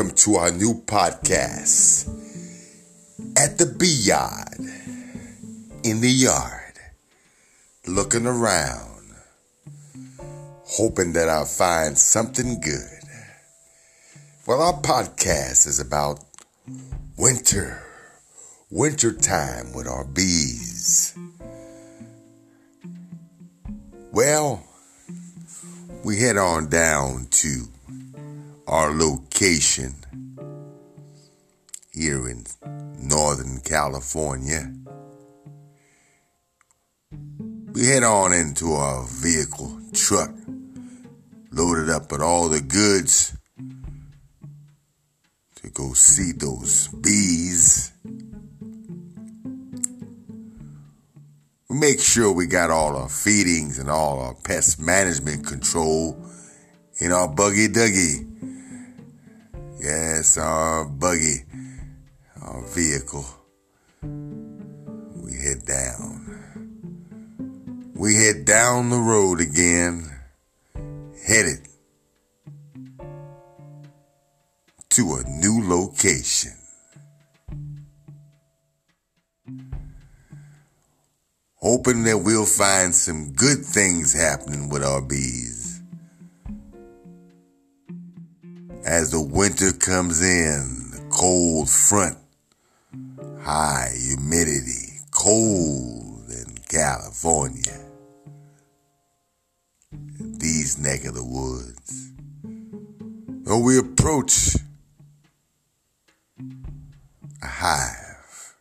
Welcome to our new podcast at the Bee Yard in the yard, looking around, hoping that I'll find something good. Well, our podcast is about winter, winter time with our bees. Well, we head on down to our location here in Northern California. We head on into our vehicle truck, loaded up with all the goods to go see those bees. We make sure we got all our feedings and all our pest management control in our buggy duggy. Yes, our buggy, our vehicle. We head down. We head down the road again, headed to a new location. Hoping that we'll find some good things happening with our bees. As the winter comes in, the cold front, high humidity, cold in California, these neck of the woods. When we approach a hive,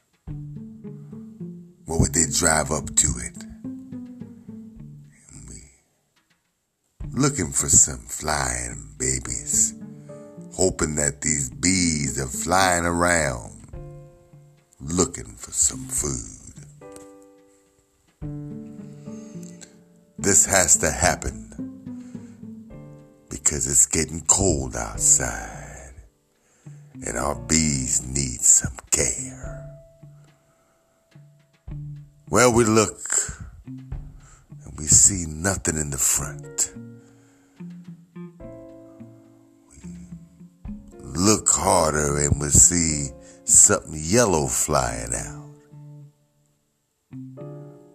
well, we did drive up to it. We looking for some flying babies hoping that these bees are flying around looking for some food. This has to happen because it's getting cold outside and our bees need some care. Well, we look and we see nothing in the front. Harder and we'll see something yellow flying out.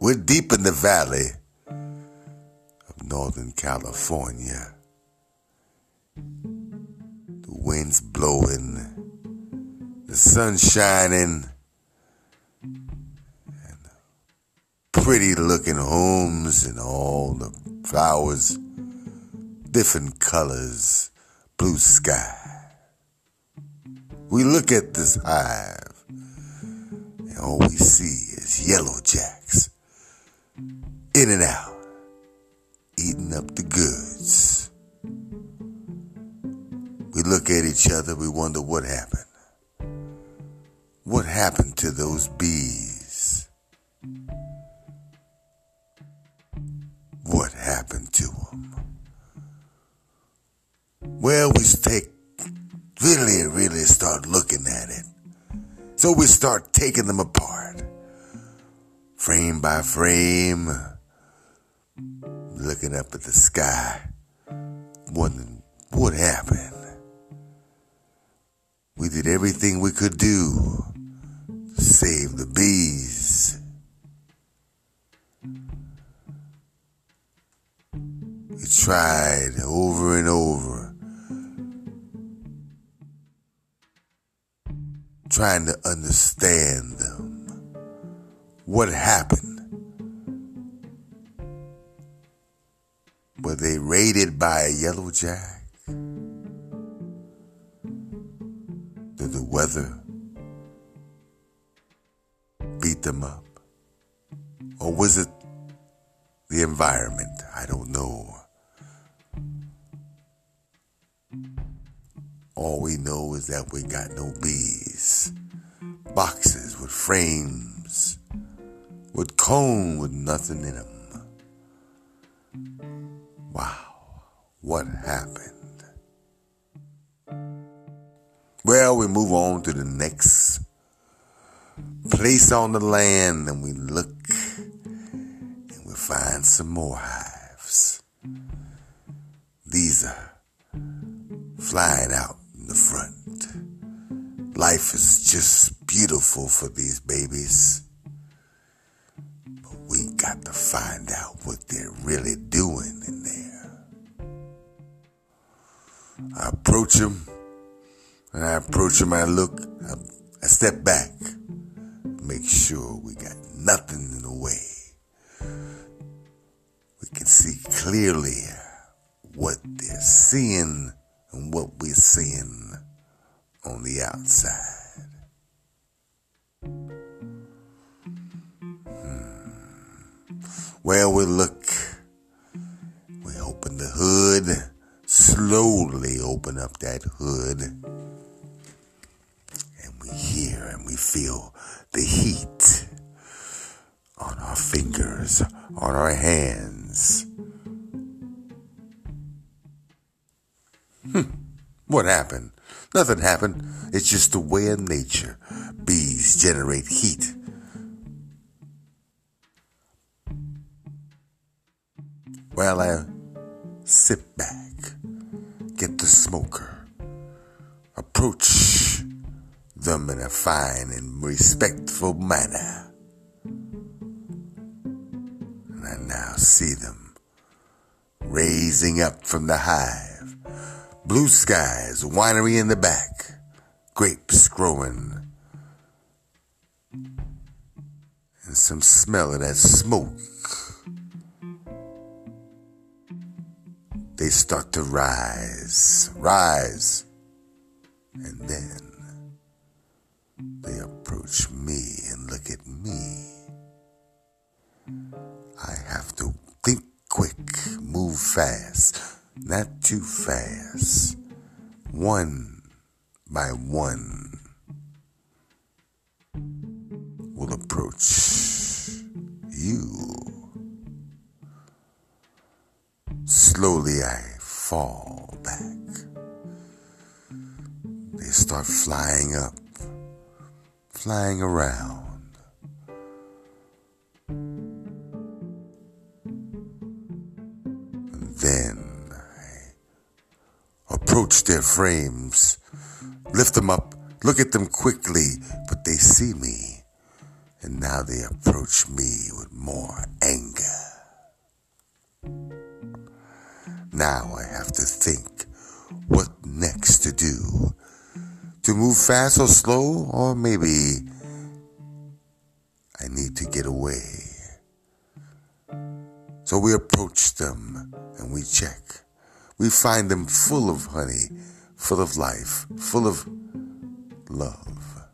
We're deep in the valley of Northern California. The wind's blowing, the sun's shining, and pretty looking homes and all the flowers, different colors, blue sky. We look at this hive, and all we see is yellow jacks in and out, eating up the goods. We look at each other, we wonder what happened. What happened to those bees? What happened to them? Well, we take really, really start looking at it. So we start taking them apart, frame by frame, looking up at the sky, wondering what happened. We did everything we could do to save the bees. We tried over and over trying to understand them. What happened? Were they raided by a yellow jack? Did the weather beat them up? Or was it the environment? I don't know. All we know is that we got no bees. Boxes with frames, with cone with nothing in them. Wow, what happened? Well, we move on to the next place on the land and we look and we find some more hives. These are flying out just beautiful for these babies. But we got to find out what they're really doing in there. I approach them, and I approach them, I look, I, I step back, make sure we got nothing in the way. We can see clearly what they're seeing and what we're seeing on the outside. Well, we look, we open the hood, slowly open up that hood, and we hear and we feel the heat on our fingers, on our hands Hmm. What happened? Nothing happened. It's just the way of nature. Bees generate heat. Well, I sit back, get the smoker, approach them in a fine and respectful manner. And I now see them raising up from the hive Blue skies, winery in the back, grapes growing, and some smell of that smoke. They start to rise, rise, and then they approach me and look at me. I have to think quick, move fast not too fast, one by one, will approach Start flying up, flying around. And then approach their frames, lift them up, look at them quickly, but they see me, and now they approach me with more move fast or slow, or maybe I need to get away. So we approach them and we check we find them full of honey, full of life, full of love.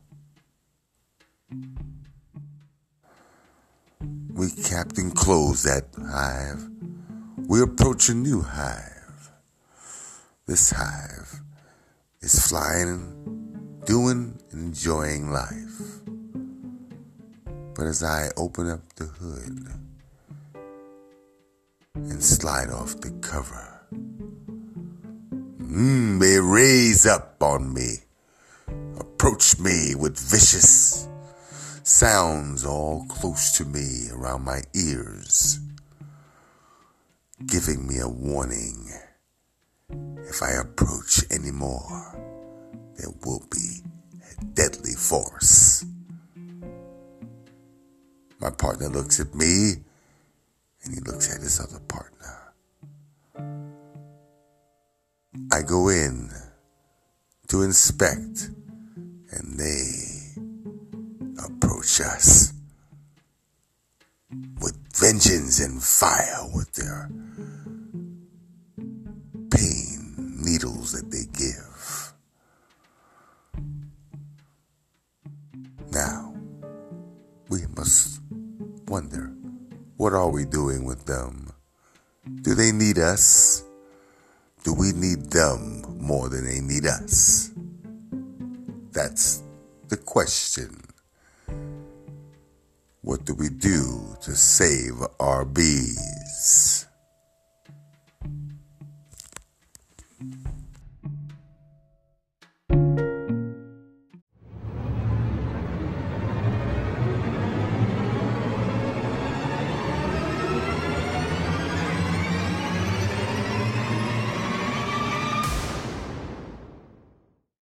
We capped and closed that hive. We approach a new hive. This hive is flying, doing, enjoying life. But as I open up the hood and slide off the cover, Mm, they raise up on me, approach me with vicious sounds all close to me around my ears, giving me a warning. If I approach any there will be a deadly force. My partner looks at me and he looks at his other partner. I go in to inspect, and they approach us with vengeance and fire with their pain needles that they wonder what are we doing with them? Do they need us? Do we need them more than they need us? That's the question. What do we do to save our bees?